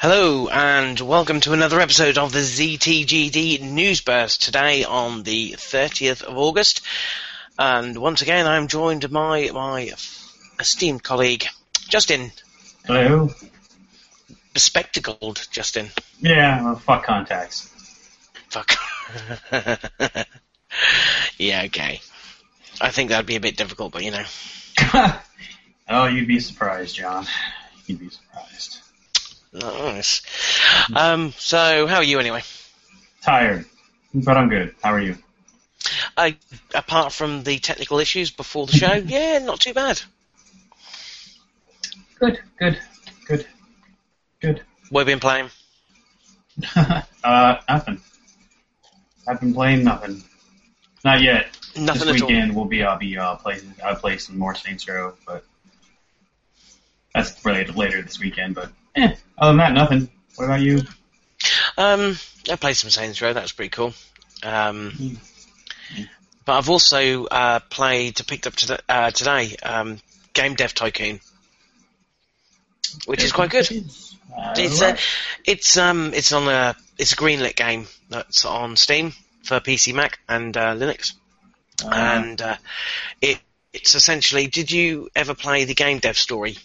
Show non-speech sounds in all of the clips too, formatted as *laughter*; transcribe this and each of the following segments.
Hello and welcome to another episode of the ZTGD Newsburst today on the 30th of August. And once again, I'm joined by my esteemed colleague, Justin. Hello. Bespectacled Justin. Yeah, well, fuck contacts. Fuck. *laughs* yeah, okay. I think that'd be a bit difficult, but you know. *laughs* oh, you'd be surprised, John. You'd be surprised. Nice. Um, so, how are you anyway? Tired, but I'm good. How are you? Uh, apart from the technical issues before the show, *laughs* yeah, not too bad. Good, good, good, good. What have you been playing? *laughs* uh, nothing. I've been playing nothing. Not yet. Nothing this weekend will be I'll be uh, playing. I'll play some more Saints Row, but that's related later this weekend. But eh, other than that, nothing. What about you? Um, I played some Saints Row. That was pretty cool. Um, Mm. but I've also uh, played, picked up to, uh, today, um, Game Dev Tycoon, which is quite good. Uh, It's uh, it's um it's on a it's a greenlit game that's on Steam for PC, Mac, and uh, Linux, uh, and uh, it it's essentially. Did you ever play the Game Dev Story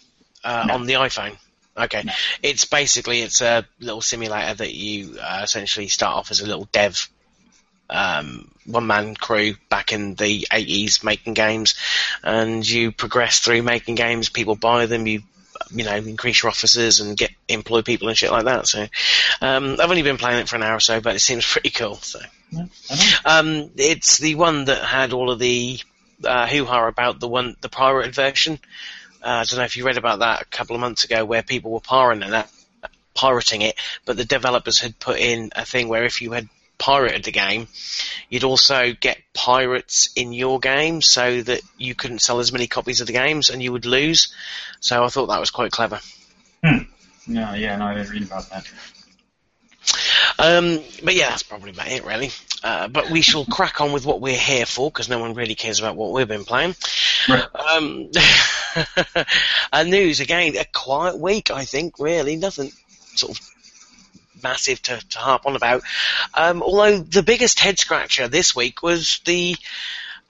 uh, No. on the iPhone? Okay, No. it's basically it's a little simulator that you uh, essentially start off as a little dev. Um, one man crew back in the 80s making games, and you progress through making games. People buy them. You you know, increase your offices and get employ people and shit like that. So, um, I've only been playing it for an hour or so, but it seems *laughs* pretty cool. So, don't- um, it's the one that had all of the uh, hoo-ha about the one, the pirated version. Uh, I don't know if you read about that a couple of months ago, where people were pirating it, pirating it, but the developers had put in a thing where if you had pirated the game, you'd also get pirates in your game, so that you couldn't sell as many copies of the games and you would lose. So I thought that was quite clever. No, yeah, no, I didn't read about that. Um, but yeah, that's probably about it, really. Uh, but we shall crack on with what we're here for, because no one really cares about what we've been playing. Right. Um, *laughs* uh, news again, a quiet week, I think. Really, nothing sort of massive to, to harp on about. Um, although the biggest head scratcher this week was the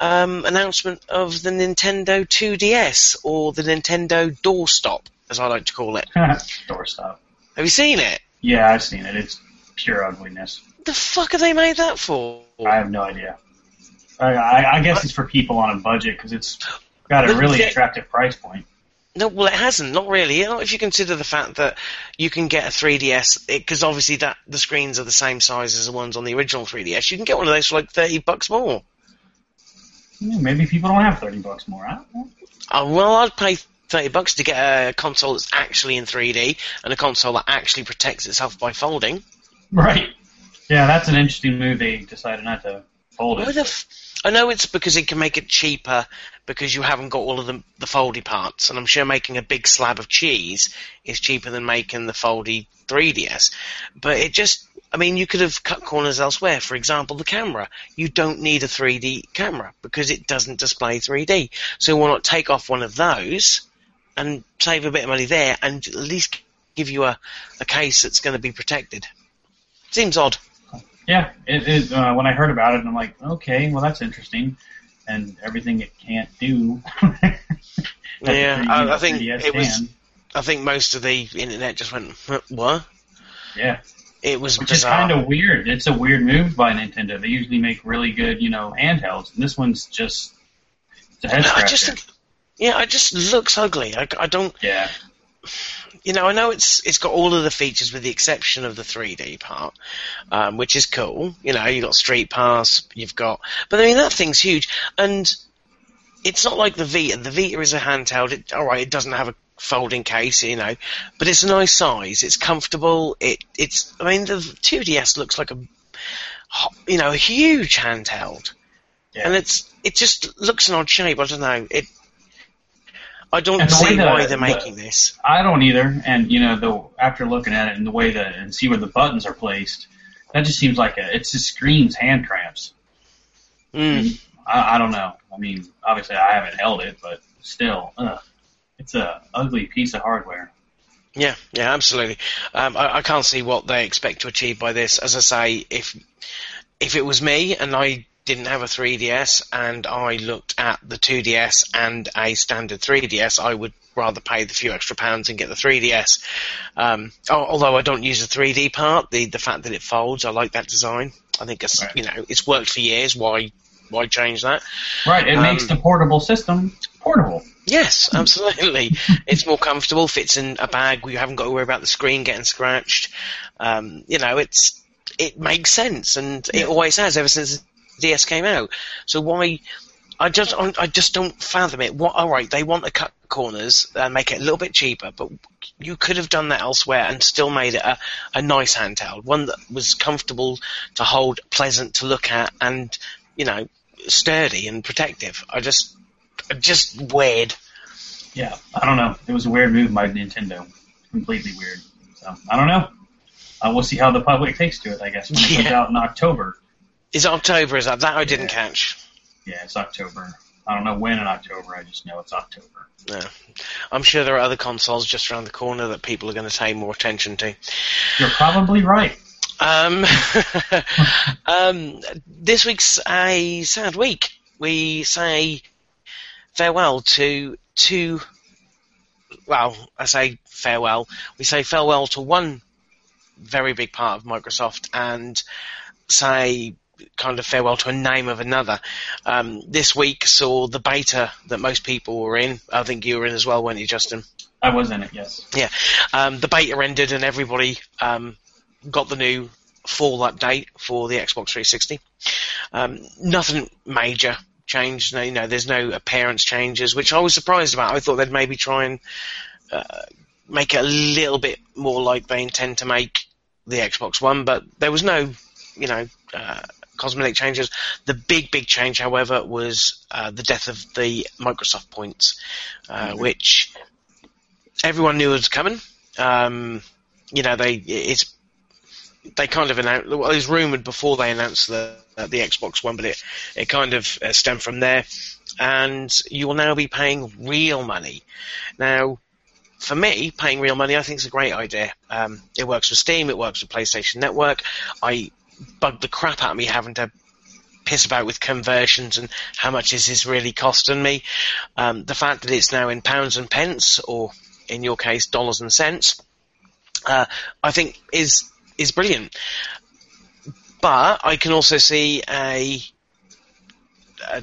um, announcement of the Nintendo 2DS or the Nintendo Doorstop, as I like to call it. *laughs* Doorstop. Have you seen it? Yeah, I've seen it. It's pure ugliness. The fuck have they made that for? I have no idea. I, I, I guess it's for people on a budget because it's *gasps* *laughs* got a really attractive price point. No, well, it hasn't. Not really. Not if you consider the fact that you can get a 3DS, because obviously that the screens are the same size as the ones on the original 3DS. You can get one of those for like 30 bucks more. Yeah, maybe people don't have thirty bucks more. I. Uh, well, I'd pay 30 bucks to get a console that's actually in 3D and a console that actually protects itself by folding. Right. Yeah, that's an interesting move. They decided not to fold Why it. the f- I know it's because it can make it cheaper because you haven't got all of the, the foldy parts, and I'm sure making a big slab of cheese is cheaper than making the foldy 3DS. But it just, I mean, you could have cut corners elsewhere. For example, the camera. You don't need a 3D camera because it doesn't display 3D. So why not take off one of those and save a bit of money there and at least give you a, a case that's going to be protected? Seems odd. Yeah, it, it, uh, when I heard about it, I'm like, okay, well that's interesting, and everything it can't do. *laughs* Yeah, 3D I- I think 3DS it was- I think most of the internet just went, "Huh, what? Yeah, It was which is bizarre. kind of weird. It's a weird move by Nintendo. They usually make really good, you know, handhelds, and this one's just it's a head I scratcher. just think, yeah, it just looks ugly. I, I don't, yeah, you know, I know it's it's got all of the features with the exception of the 3D part, um, which is cool. You know, you've got Street Pass, you've got, but I mean that thing's huge, and it's not like the Vita. The Vita is a handheld. It, all right, it doesn't have a folding case, you know, but it's a nice size. It's comfortable. It it's. I mean, the 2DS looks like a, you know, a huge handheld. yeah. and it's it just looks an odd shape. I don't know. It. I don't And see the- why they're the- making this. I don't either. And you know, the after looking at it and the way that and see where the buttons are placed, that just seems like a. It just screams hand cramps. Mm. I, I don't know. I mean, obviously I haven't held it, but still, ugh, it's a ugly piece of hardware. Yeah, yeah, absolutely. Um, I, I can't see what they expect to achieve by this. As I say, if if it was me and I didn't have a 3DS and I looked at the 2DS and a standard 3DS, I would rather pay the few extra pounds and get the 3DS. Um, although I don't use the 3D part, the the fact that it folds, I like that design. I think it's Right. you know it's worked for years. Why why change that? Right. It Um, makes the portable system portable. Yes, *laughs* absolutely. it's more comfortable, fits in a bag. You haven't got to worry about the screen getting scratched. Um, you know, it's it makes sense, and it always has ever since DS came out. So why? I just I just don't fathom it. What? All right, they want to cut corners and make it a little bit cheaper, but you could have done that elsewhere and still made it a, a nice handheld, one that was comfortable to hold, pleasant to look at, and you know, sturdy and protective. I just just weird. Yeah. I don't know. It was a weird move by Nintendo. Completely weird. So I don't know. Uh, we'll see how the public takes to it. I guess when it comes *laughs* out in October. Is it October? Is that that I didn't Yeah. catch? Yeah, it's October. I don't know when in October. I just know it's October. No. I'm sure there are other consoles just around the corner that people are going to pay more attention to. You're probably right. Um, *laughs* um, this week's a sad week. We say farewell to two. Well, I say farewell. We say farewell to one very big part of Microsoft and say kind of farewell to a name of another. Um, this week saw the beta that most people were in. I think you were in as well, weren't you, Justin? I was in it. Yes. Yeah. Um, the beta ended and everybody um, got the new fall update for the Xbox 360. Um, nothing major changed. No, you know, there's no appearance changes, which I was surprised about. I thought they'd maybe try and uh, make it a little bit more like they intend to make the Xbox One, but there was no, you know, uh, cosmetic changes. The big, big change, however, was uh, the death of the Microsoft points, uh, which everyone knew was coming. Um, you know, they it's they kind of announced. Well, it was rumored before they announced the uh, the Xbox One, but it it kind of uh, stemmed from there. And you will now be paying real money. Now, for me, paying real money, I think is a great idea. Um, it works with Steam, it works with PlayStation Network. I bugged the crap out of me having to piss about with conversions and how much is this really costing me. Um, the fact that it's now in pounds and pence, or in your case, dollars and cents, uh, I think is is brilliant. But I can also see a a,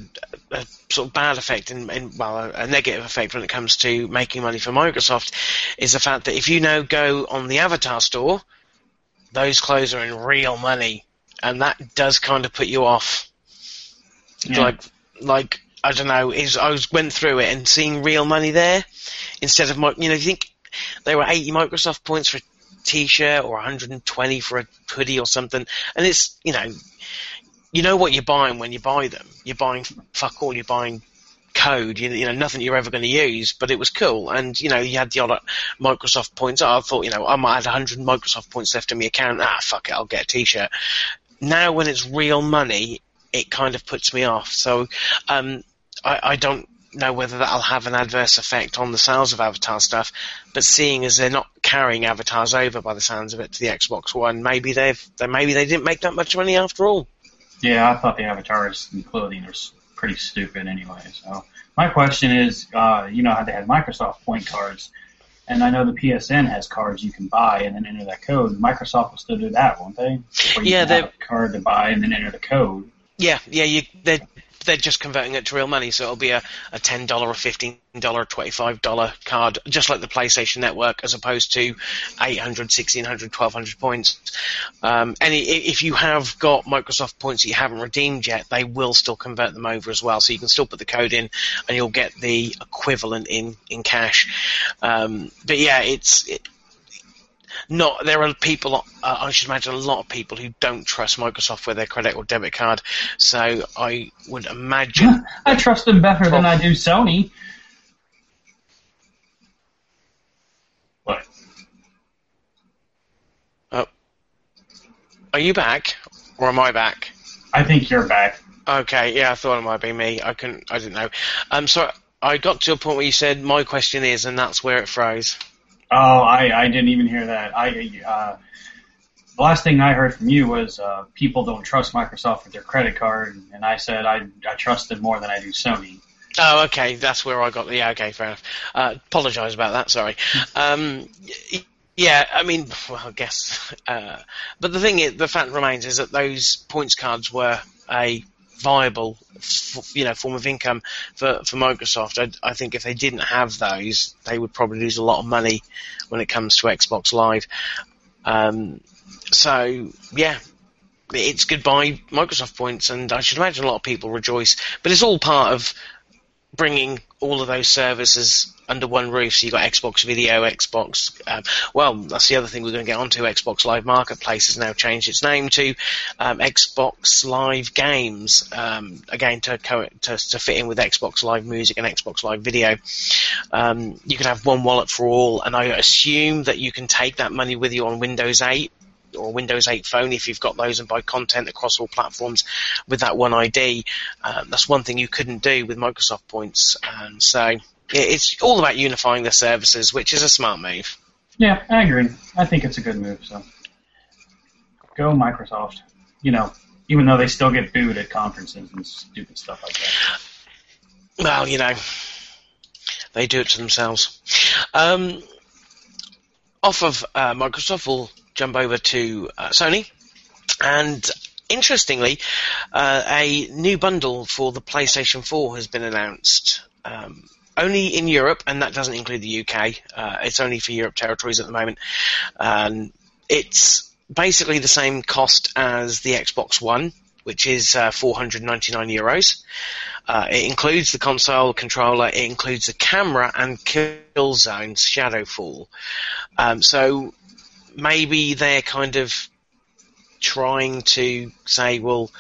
a sort of bad effect and, well a, a negative effect when it comes to making money for Microsoft is the fact that if you now go on the Avatar store, those clothes are in real money, and that does kind of put you off. Yeah. Like like I don't know, is I was went through it and seeing real money there instead of mi- you know you think they were 80 Microsoft points for a t-shirt or 120 for a hoodie or something, and it's you know you know what you're buying when you buy them. You're buying fuck all. You're buying code. You, you know nothing you're ever going to use, but it was cool. And you know you had the odd Microsoft points. I thought you know I might have 100 Microsoft points left in my account. Ah fuck it, I'll get a t-shirt. Now when it's real money, it kind of puts me off. So um, I, I don't know whether that'll have an adverse effect on the sales of Avatar stuff. But seeing as they're not carrying avatars over by the sounds of it to the Xbox One, maybe they've they, maybe they didn't make that much money after all. Yeah, I thought the avatars and clothing was pretty stupid anyway. So my question is, uh, you know how they had Microsoft point cards, and I know the PSN has cards you can buy and then enter that code. Microsoft will still do that, won't they? Where you Yeah, can they- have a card to buy and then enter the code. Yeah, yeah, you, they're they're just converting it to real money, so it'll be a, a ten dollar, a fifteen dollar, twenty five dollar card, just like the PlayStation Network, as opposed to 800, 1600, 1200 points. Um, and if you have got Microsoft points that you haven't redeemed yet, they will still convert them over as well. So you can still put the code in, and you'll get the equivalent in in cash. Um, but yeah, it's it, not there are people uh, I should imagine a lot of people who don't trust Microsoft with their credit or debit card. So I would imagine *laughs* I trust them better than I do Sony. What? Are you back or am I back? I think you're back. Okay, yeah, I thought it might be me. I couldn't I didn't know. Um so I got to a point where you said my question is and that's where it froze. Oh, I, I didn't even hear that. I uh, the last thing I heard from you was uh, people don't trust Microsoft with their credit card, and I said I I trust them more than I do Sony. Oh, okay, that's where I got the. Yeah, okay, fair enough. Uh, Apologise about that. Sorry. *laughs* Um, yeah, I mean, well, I guess. Uh, but the thing is, the fact remains is that those points cards were a viable, you know, form of income for, for Microsoft. I, I, think if they didn't have those, they would probably lose a lot of money when it comes to Xbox Live. Um, so yeah, it's goodbye Microsoft points, and I should imagine a lot of people rejoice. But it's all part of bringing all of those services under one roof. So you've got Xbox Video, Xbox. Um, well, that's the other thing we're going to get onto. Xbox Live Marketplace has now changed its name to um, Xbox Live Games. Um, again, to, co- to, to fit in with Xbox Live Music and Xbox Live Video. Um, you can have one wallet for all, and I assume that you can take that money with you on Windows 8 or Windows 8 phone if you've got those and buy content across all platforms with that one ID. Um, that's one thing you couldn't do with Microsoft points. Um, so it's all about unifying the services, which is a smart move. Yeah, I agree. I think it's a good move. So go Microsoft. You know, even though they still get booed at conferences and stupid stuff like that. Well, you know, they do it to themselves. Um, off of uh, Microsoft, we'll jump over to uh, Sony, and interestingly, uh, a new bundle for the PlayStation 4 has been announced. Um, only in Europe, and that doesn't include the UK. Uh, it's only for Europe territories at the moment. Um, it's basically the same cost as the Xbox One, which is uh, 499 euros. Uh, it includes the console controller, it includes the camera and Killzone's Shadowfall. Um, so maybe they're kind of trying to say, well,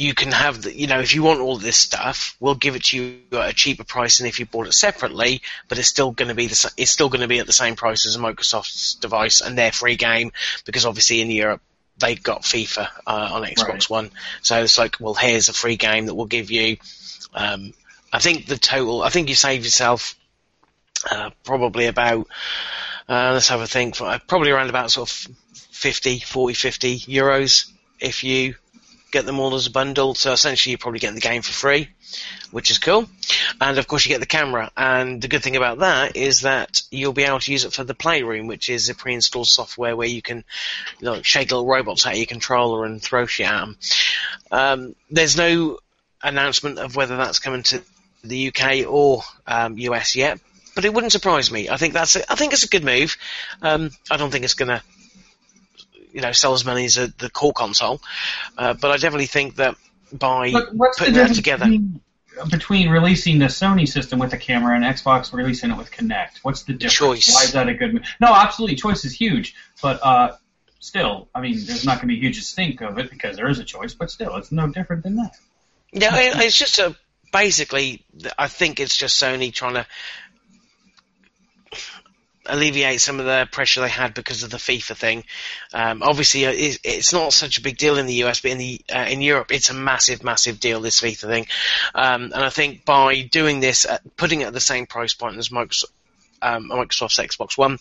you can have the, you know, if you want all this stuff, we'll give it to you at a cheaper price than if you bought it separately, but it's still going to be the, it's still going to be at the same price as a Microsoft's device and their free game, because obviously in Europe, they got FIFA uh, on Xbox right. One. So it's like, well, here's a free game that will give you. Um, I think the total. I think you save yourself uh, probably about uh, let's have a think. Probably around about sort of 50, 40, 50 euros if you get them all as a bundle. So essentially, you're probably getting the game for free, which is cool. And of course, you get the camera. And the good thing about that is that you'll be able to use it for the Playroom, which is a pre-installed software where you can you know, shake little robots out of your controller and throw shit at them. Um, there's no announcement of whether that's coming to the UK or um, US yet, but it wouldn't surprise me. I think that's a, I think it's a good move. Um, I don't think it's going to you know sell as many as a, the core console, uh, but I definitely think that by putting that together. Between, between, releasing the Sony system with a camera and Xbox releasing it with Kinect, what's the difference? Choice. Why is that a good move? No, absolutely, choice is huge, but uh, still, I mean, there's not going to be a huge stink of it because there is a choice, but still, it's no different than that. Yeah, it's just a basically. I think it's just Sony trying to alleviate some of the pressure they had because of the FIFA thing. Um, obviously, uh, it's not such a big deal in the US, but in the uh, in Europe, it's a massive, massive deal. This FIFA thing, um, and I think by doing this, uh, putting it at the same price point as Microsoft. Um, Microsoft's Xbox One,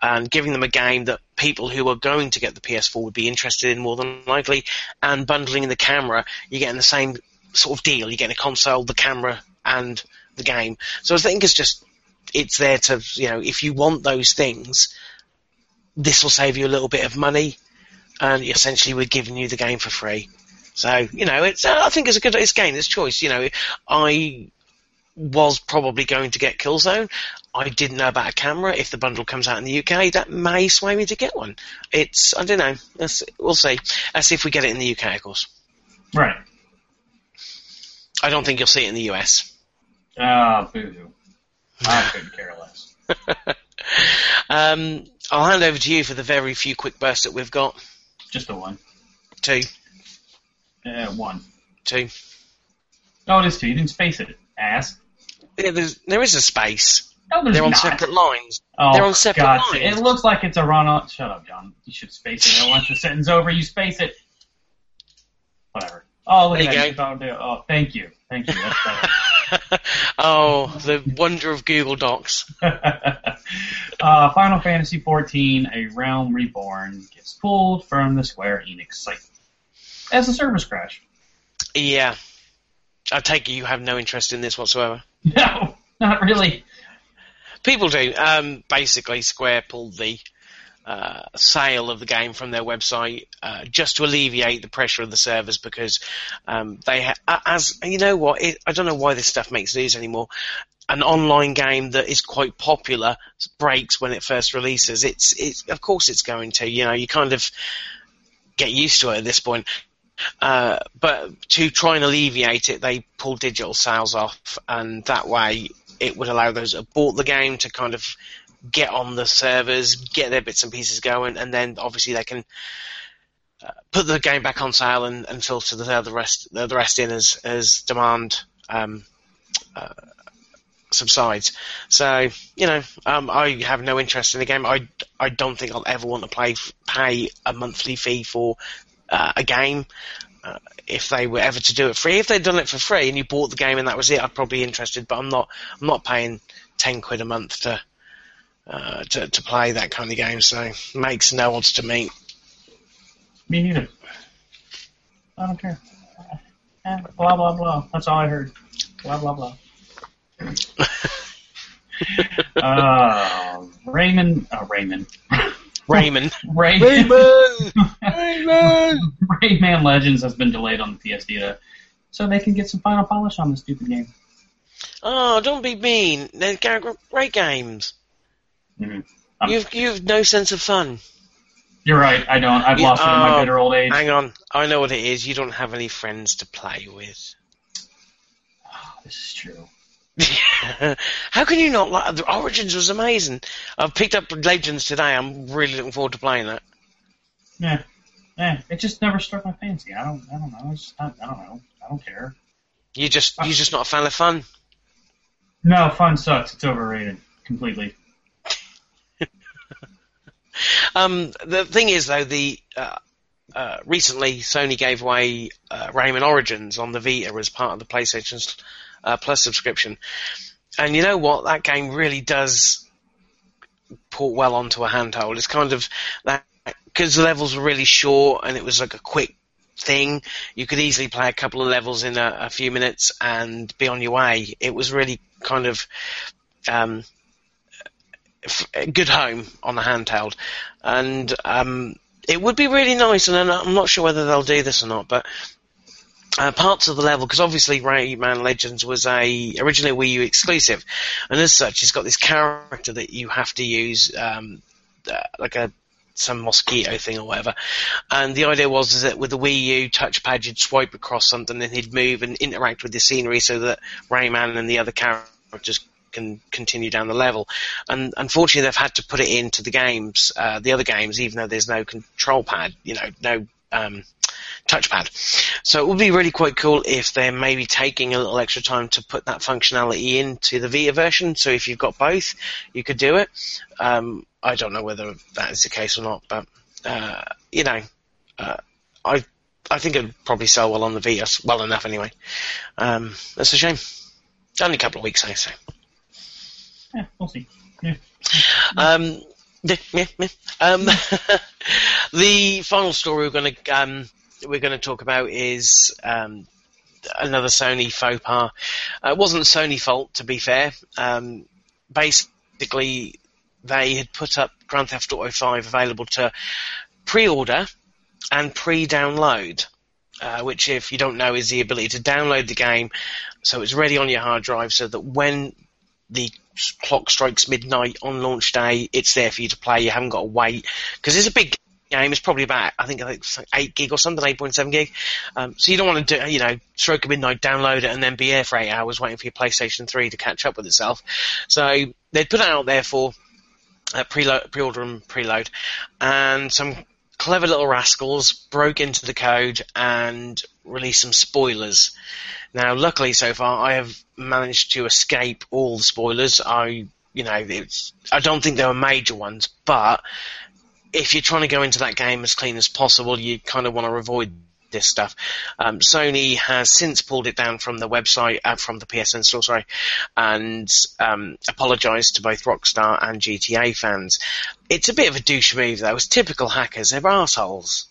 and giving them a game that people who are going to get the PS4 would be interested in more than likely, and bundling in the camera, you're getting the same sort of deal. You're getting a console, the camera, and the game. So I think it's just it's there to, you know, if you want those things, this will save you a little bit of money, and essentially we're giving you the game for free. So, you know, it's, I think it's a good, it's game, it's choice. You know, I was probably going to get Killzone. I didn't know about a camera. If the bundle comes out in the UK, that may sway me to get one. It's, I don't know. Let's, we'll see. Let's see if we get it in the UK, of course. Right. I don't think you'll see it in the US. Ah, uh, boo I couldn't care less. *laughs* um, I'll hand over to you for the very few quick bursts that we've got. Just the one. Two. Uh, one. Two. Oh, it is two. You didn't space it, ass. Yeah, there's, there is a space. No, there's They're on not. separate lines. Oh, They're on separate God. lines. It looks like it's a run on. Shut up, John. You should space it. And once the sentence over, you space it. Whatever. Oh, look There at that. Oh, thank you. Thank you. That's better. *laughs* *laughs* oh, the wonder of Google Docs. *laughs* uh, Final Fantasy XIV: A Realm Reborn gets pulled from the Square Enix site as a service crash. Yeah, I take it you have no interest in this whatsoever. *laughs* No, not really. People do. Um, basically, Square pulled the uh, sale of the game from their website uh, just to alleviate the pressure of the servers because um, they ha- as you know what it, I don't know why this stuff makes news anymore. An online game that is quite popular breaks when it first releases. It's it's of course it's going to. You know you kind of get used to it at this point. Uh, but to try and alleviate it, they pull digital sales off, and that way it would allow those that bought the game to kind of get on the servers, get their bits and pieces going, and then obviously they can uh, put the game back on sale and, and filter the, the rest the rest in as as demand um, uh, subsides. So you know, um, I have no interest in the game. I I don't think I'll ever want to play pay a monthly fee for uh, a game. Uh, if they were ever to do it free, if they'd done it for free and you bought the game and that was it, I'd probably be interested. But I'm not. I'm not paying ten quid a month to uh, to, to play that kind of game. So makes no odds to me. Me neither. I don't care. Eh, blah blah blah. That's all I heard. Blah blah blah. uh, *laughs* Raymond. Uh, Raymond. Raymond. Ray- *laughs* Raymond. Raymond. *laughs* Rayman Legends has been delayed on the PS Vita, so they can get some final polish on this stupid game. Oh, don't be mean. They're great games. Mhm. You've you've no sense of fun. You're right. I don't. I've Yeah, lost it in my oh, bitter old age. Hang on, I know what it is. You don't have any friends to play with. This is true. *laughs* How can you not like the Origins was amazing. I've picked up Legends today. I'm really looking forward to playing that. Yeah. Yeah. It just never struck my fancy. I don't. I don't know. It's not, I don't know. I don't care. You just you're just not a fan of fun. No, fun sucks. It's overrated completely. Um, the thing is, though, the uh, uh, recently Sony gave away uh, Rayman Origins on the Vita as part of the PlayStation uh, Plus subscription, and you know what? That game really does port well onto a handheld. It's kind of that because the levels were really short and it was like a quick thing. You could easily play a couple of levels in a, a few minutes and be on your way. It was really kind of um, good home on the handheld, and um, it would be really nice. And I'm not sure whether they'll do this or not, but. Uh, parts of the level, because obviously Rayman Legends was a originally a Wii U exclusive, and as such, it's got this character that you have to use, um, uh, like a some mosquito thing or whatever. And the idea was that with the Wii U touchpad, you'd swipe across something and he'd move and interact with the scenery so that Rayman and the other characters can continue down the level. And unfortunately, they've had to put it into the games, uh, the other games, even though there's no control pad, you know, no um, touchpad. So it would be really quite cool if they're maybe taking a little extra time to put that functionality into the Vita version. So if you've got both, you could do it. Um, I don't know whether that is the case or not, but uh, you know, uh, I I think it'd probably sell well on the Vita, well enough anyway. Um, that's a shame. Only a couple of weeks, I say. Yeah, we'll see. Yeah. Um, yeah, yeah, yeah. Um, *laughs* the final story we're going to um, we're going to talk about is um, another Sony faux pas. Uh, it wasn't Sony fault, to be fair. Um, basically, they had put up Grand Theft Auto 5 available to pre-order and pre-download. Uh, which, if you don't know, is the ability to download the game so it's ready on your hard drive so that when the clock strikes midnight on launch day, it's there for you to play. You haven't got to wait because it's a big game. It's probably about I think like eight gig or something, eight point seven gig. Um, so you don't want to do you know stroke a midnight, download it, and then be here for eight hours waiting for your PlayStation Three to catch up with itself. So they'd put it out there for uh, pre-order and preload, and some clever little rascals broke into the code and released some spoilers. Now, luckily, so far, I have managed to escape all the spoilers. I, you know, it's, I don't think there were major ones, but if you're trying to go into that game as clean as possible, you kind of want to avoid this stuff. Um, Sony has since pulled it down from the website, uh, from the PSN store, sorry, and um, apologised to both Rockstar and GTA fans. It's a bit of a douche move, though. It's typical hackers. They're assholes.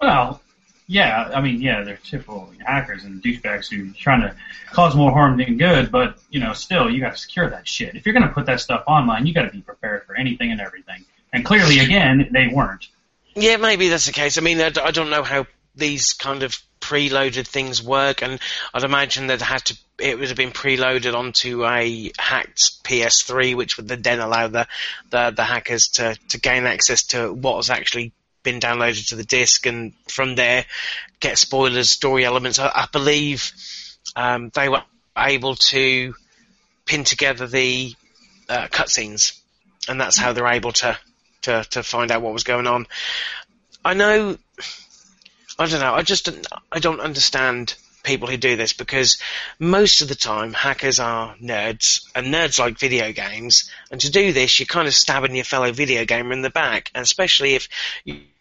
Well, yeah, I mean, yeah, they're typical hackers and douchebags who are trying to cause more harm than good, but, you know, still, you gotta secure that shit. If you're gonna put that stuff online, you gotta be prepared for anything and everything. And clearly, again, they weren't. Yeah, maybe that's the case. I mean, I, I don't know how these kind of preloaded things work, and I'd imagine that had to it would have been preloaded onto a hacked PS3, which would then allow the the, the hackers to, to gain access to what was actually been downloaded to the disk, and from there get spoilers, story elements. I, I believe um, they were able to pin together the uh, cutscenes, and that's how they're able to, to to find out what was going on. I know I don't know. I just I don't understand people who do this because most of the time hackers are nerds and nerds like video games. And to do this you're kind of stabbing your fellow video gamer in the back and especially if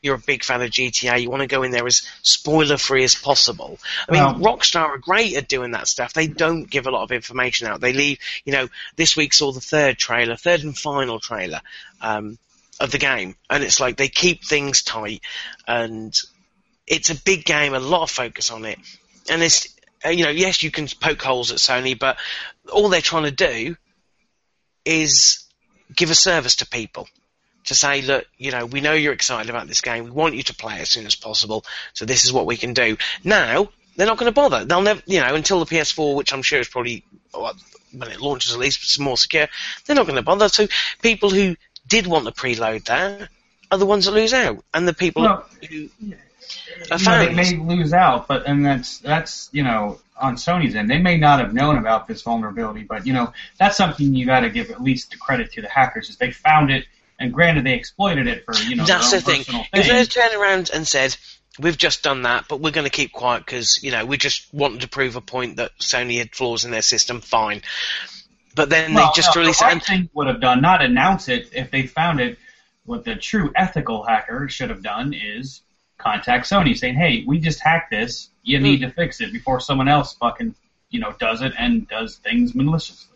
you're a big fan of GTA you want to go in there as spoiler free as possible. I mean well, Rockstar are great at doing that stuff. They don't give a lot of information out. They leave you know this week saw the third trailer third and final trailer um, of the game. And it's like they keep things tight and it's a big game, a lot of focus on it, and it's uh, you know yes you can poke holes at Sony, but all they're trying to do is give a service to people to say, look, you know, we know you're excited about this game. We want you to play it as soon as possible. So this is what we can do. Now they're not going to bother. They'll never, you know, until the PS4, which I'm sure is probably well, when it launches at least it's more secure. They're not going to bother. So people who did want to preload that are the ones that lose out, and the people well, who you know, they may lose out, but and that's that's you know on Sony's end, they may not have known about this vulnerability, but you know that's something you got to give at least the credit to the hackers is they found it, and granted they exploited it for you know that's the thing. thing. If they turned around and said we've just done that, but we're going to keep quiet because you know we just wanted to prove a point that Sony had flaws in their system, fine. But then well, they just no, released it. And thing would have done not announce it if they found it. What the true ethical hacker should have done is contact Sony saying, "Hey, we just hacked this. You need hmm. to fix it before someone else fucking you know does it and does things maliciously."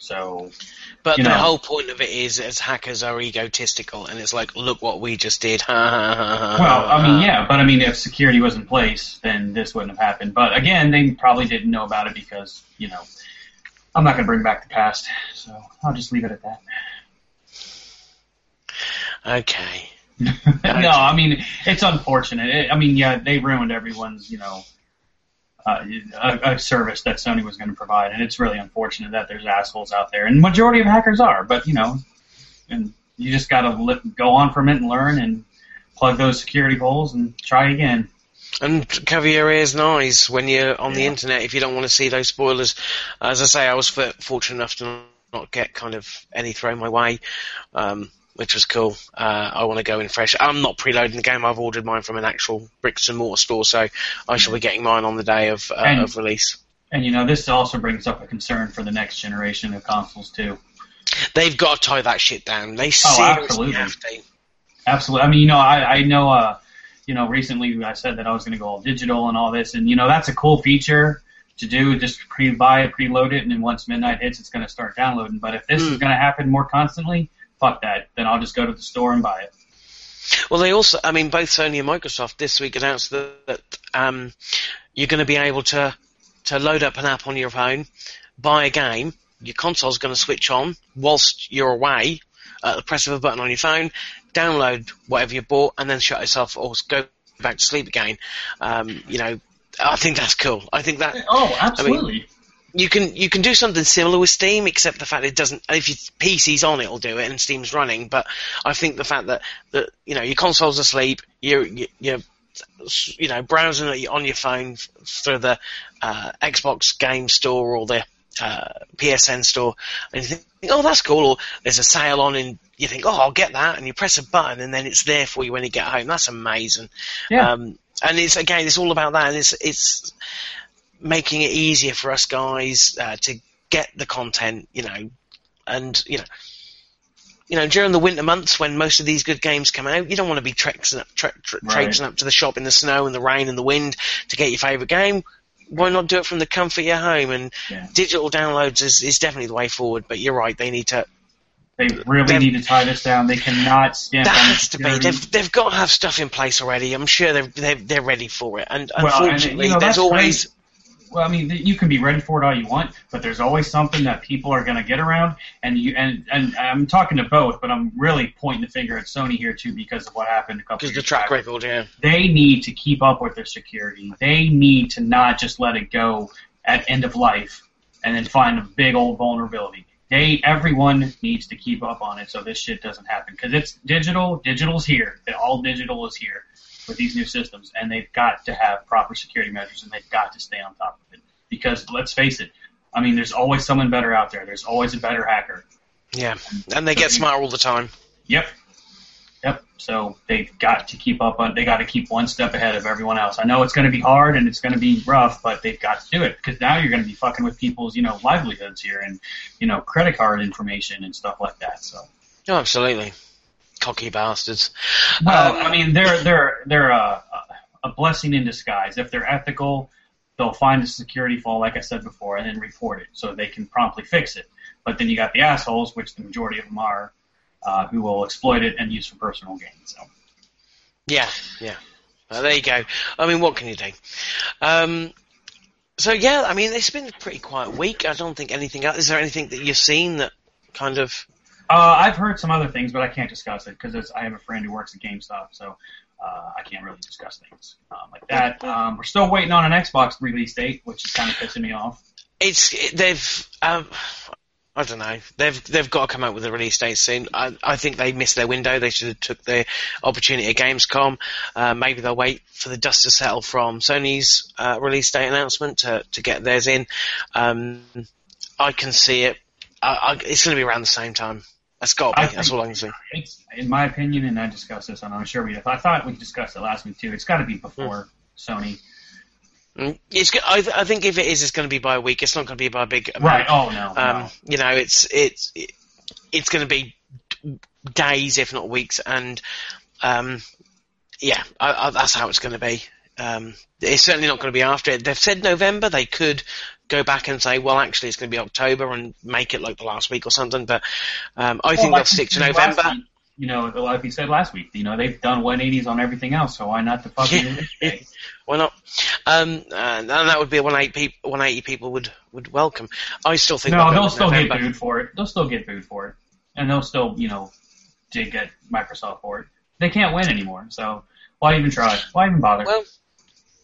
So, but the know, whole point of it is, as hackers are egotistical, and it's like, look what we just did. *laughs* well, I mean, yeah, but I mean, if security was in place, then this wouldn't have happened. But again, they probably didn't know about it because you know, I'm not going to bring back the past, so I'll just leave it at that. Okay. *laughs* no, I mean it's unfortunate. It, I mean, yeah, they ruined everyone's, you know, uh, a, a, service that Sony was going to provide, and it's really unfortunate that there's assholes out there, and the majority of hackers are. But you know, and you just got to go on from it and learn and plug those security holes and try again. And cover your ears and eyes when you're on yeah. the internet if you don't want to see those spoilers. As I say, I was fortunate enough to not get kind of any thrown my way. Um, which was cool. Uh, I want to go in fresh. I'm not preloading the game. I've ordered mine from an actual bricks and mortar store, so I shall be getting mine on the day of, uh, and, of release. And you know, this also brings up a concern for the next generation of consoles too. They've got to tie that shit down. They oh, absolutely. have to. Absolutely. I mean, you know, I, I know, uh, you know, recently I said that I was going to go all digital and all this, and you know, that's a cool feature to do. Just pre-buy it, preload it, and then once midnight hits, it's going to start downloading. But if this mm. is going to happen more constantly, fuck that. Then I'll just go to the store and buy it. Well, they also, I mean, both Sony and Microsoft this week announced that, that um, you're going to be able to to load up an app on your phone, buy a game. Your console's going to switch on whilst you're away at the press of a button on your phone, download whatever you bought, and then shut yourself or go back to sleep again. Um, you know, I think that's cool. I think that. Oh, absolutely. I mean, you can you can do something similar with Steam, except the fact it doesn't. If your PC's on, it'll do it, and Steam's running. But I think the fact that that you know your console's asleep, you're you're you know browsing on your phone through the uh, Xbox Game Store or the uh, PSN store, and you think, oh, that's cool. Or there's a sale on, and you think, oh, I'll get that, and you press a button, and then it's there for you when you get home. That's amazing. Yeah. Um, and it's again, it's all about that. And it's it's making it easier for us guys uh, to get the content, you know, and you know, you know, during the winter months when most of these good games come out, you don't want to be traipsing up, tra- tra- Right. up to the shop in the snow and the rain and the wind to get your favourite game. Why not do it from the comfort of your home? And Yeah. digital downloads is, is definitely the way forward. But you're right, they need to. They really They've- need to tie this down. They cannot stand. That on has to be. They've they've got to have stuff in place already. I'm sure they're they're, they're ready for it. And Well, and, unfortunately, you know, there's always Well, I mean, you can be ready for it all you want, but there's always something that people are going to get around, and you and and I'm talking to both, but I'm really pointing the finger at Sony here too because of what happened a couple because the track back. record. Yeah. They need to keep up with their security. They need to not just let it go at end of life and then find a big old vulnerability. They everyone needs to keep up on it so this shit doesn't happen because it's digital. Digital's here. All digital is here with these new systems, and they've got to have proper security measures, and they've got to stay on top. Because let's face it, I mean, there's always someone better out there. There's always a better hacker. Yeah, and they get smarter all the time. Yep. Yep. So they've got to keep up on. They got to keep one step ahead of everyone else. I know it's going to be hard and it's going to be rough, but they've got to do it because now you're going to be fucking with people's, you know, livelihoods here and, you know, credit card information and stuff like that. So. Oh, absolutely. Cocky bastards. Well, Um, I mean, they're they're they're a, a blessing in disguise. If they're ethical, they'll find a security flaw, like I said before, and then report it so they can promptly fix it. But then you got the assholes, which the majority of them are, uh, who will exploit it and use for personal gain. So. Yeah, yeah. Well, there you go. I mean, what can you do? Um, so yeah, I mean, it's been a pretty quiet week. I don't think anything. Is there anything that you've seen that kind of? Uh, I've heard some other things, but I can't discuss it because I have a friend who works at GameStop, so uh, I can't really discuss things um, like that. Um, we're still waiting on an Xbox release date, which is kind of pissing me off. It's it, they've. Um, I don't know. They've they've got to come out with a release date soon. I, I think they missed their window. They should have took their opportunity at Gamescom. Uh, maybe they'll wait for the dust to settle from Sony's uh, release date announcement to to get theirs in. Um, I can see it. I, I, it's going to be around the same time. That's got to be. That's all I can see. It's, in my opinion, and I discussed this, and I'm sure we. I thought we discussed it last week too. It's got to be before Sony. Mm, It's. I, I think if it is, it's going to be by a week. It's not going to be by a big. amount. Right. Oh no. Um, no. you know, it's it's it's going to be days, if not weeks, and um, yeah, I, I, that's how it's going to be. Um, it's certainly not going to be after it. They've said November. They could go back and say, well, actually, it's going to be October and make it like the last week or something. But um, I think Well, they'll stick to November. week, You know, like we said last week, you know, they've done 180s on everything else, so why not the fucking Yeah. *laughs* Why not? Um, and and that would be a 180 people, 180 people would, would welcome. I still think No, they'll they'll still November. get booed for it. They'll still get booed for it, and they'll still, you know, dig at Microsoft for it. They can't win anymore, so why even try? Why even bother? Well,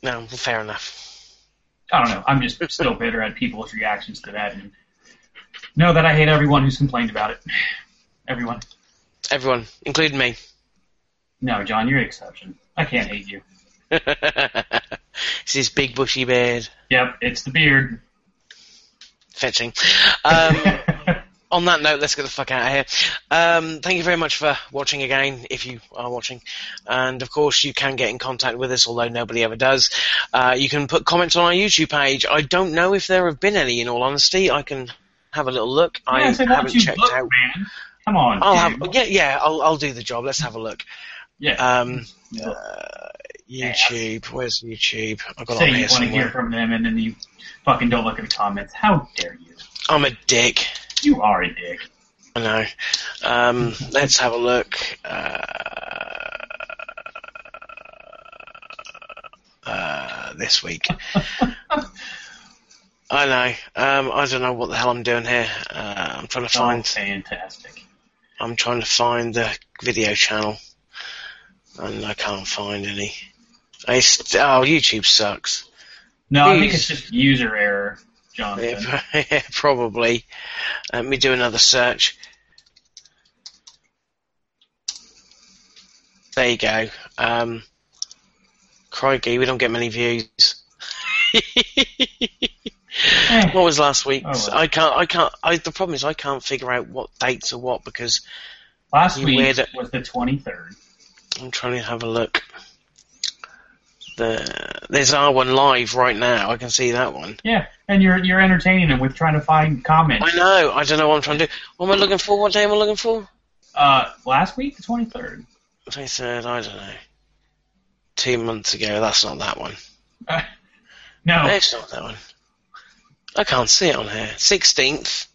no, fair enough. I don't know. I'm just still bitter at people's reactions to that, and know that I hate everyone who's complained about it. Everyone. Everyone, including me. No, John, you're an exception. I can't hate you. *laughs* it's his big bushy beard. Yep, it's the beard. Fetching. Um, *laughs* on that note, let's get the fuck out of here. Um, thank you very much for watching again, if you are watching. And of course, you can get in contact with us, although nobody ever does. Uh, you can put comments on our YouTube page. I don't know if there have been any, in all honesty. I can have a little look. I so haven't checked look, out. man? Come on. I'll have, yeah, yeah, I'll, I'll do the job. Let's have a look. yeah. Um, Yeah. uh, YouTube. Where's YouTube? I've got Say you want to hear from them, and then you fucking don't look at the comments. How dare you? I'm a dick. You are a dick. I know. Um, let's have a look. Uh, uh, this week. *laughs* I know. Um, I don't know what the hell I'm doing here. Uh, I'm trying to Oh, find. fantastic. I'm trying to find the video channel, and I can't find any. It's, oh, YouTube sucks. No, I think it's just user error, Jonathan. *laughs* Yeah, probably. Let me do another search. There you go. Um, crikey, we don't get many views. What was last week's? Oh, well. I can't. I can't. I, the problem is I can't figure out what dates are what because Last week was the 23rd. I'm trying to have a look. The there's R1 live right now. I can see that one. Yeah, and you're you're entertaining them with trying to find comments. I know. I don't know what I'm trying to do. What am I looking for? What day am I looking for? Uh, last week, the 23rd. 23rd, I don't know. Two months ago, that's not that one. Uh, no. It's not that one. I can't see it on here. 16th.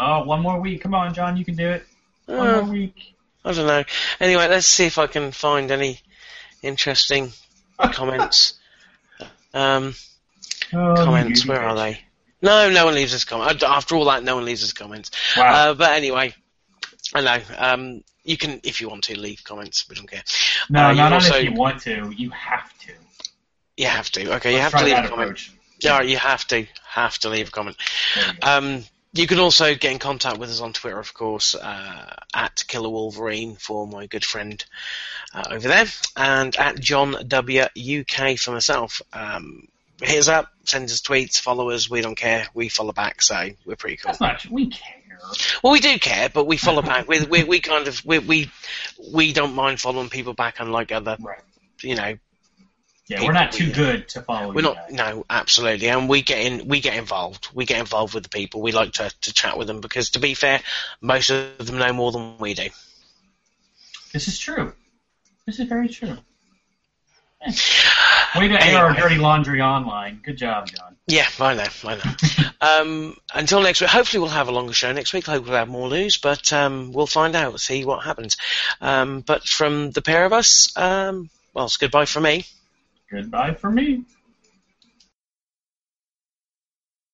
Oh, one more week. Come on, John, you can do it. One Uh, more week. I don't know. Anyway, let's see if I can find any interesting comments. *laughs* Um, Oh, comments, where are they? No, no one leaves us comments. After all that, no one leaves us comments. Wow. Uh, but anyway, I know. Um, you can, if you want to, leave comments. We don't care. no, uh, you not also- if you want to. You have to. You have to. Okay, you Let's have to leave a comment. approach. Yeah, you have to. Have to leave a comment. You. Um, you can also get in contact with us on Twitter, of course, uh, at Killer Wolverine for my good friend uh, over there, and at John W UK for myself. Um, hit us up, send us tweets, follow us. We don't care. We follow back, so we're pretty cool. That's not. We care. Well, we do care, but we follow back. We we, we kind of we, we we don't mind following people back, unlike other, Right. you know, Yeah, we're not too we- good to follow We're you not. guys. No, absolutely, and we get in. We get involved. We get involved with the people. We like to to chat with them because, to be fair, most of them know more than we do. This is true. This is very true. Eh. *sighs* Way to air our dirty laundry online. Good job, John. Yeah, I know. I know. *laughs* um, until next week. Hopefully, we'll have a longer show next week. Hopefully, we'll have more news, but um, we'll find out. See what happens. Um, but from the pair of us, um, well, it's goodbye from me. Goodbye for me.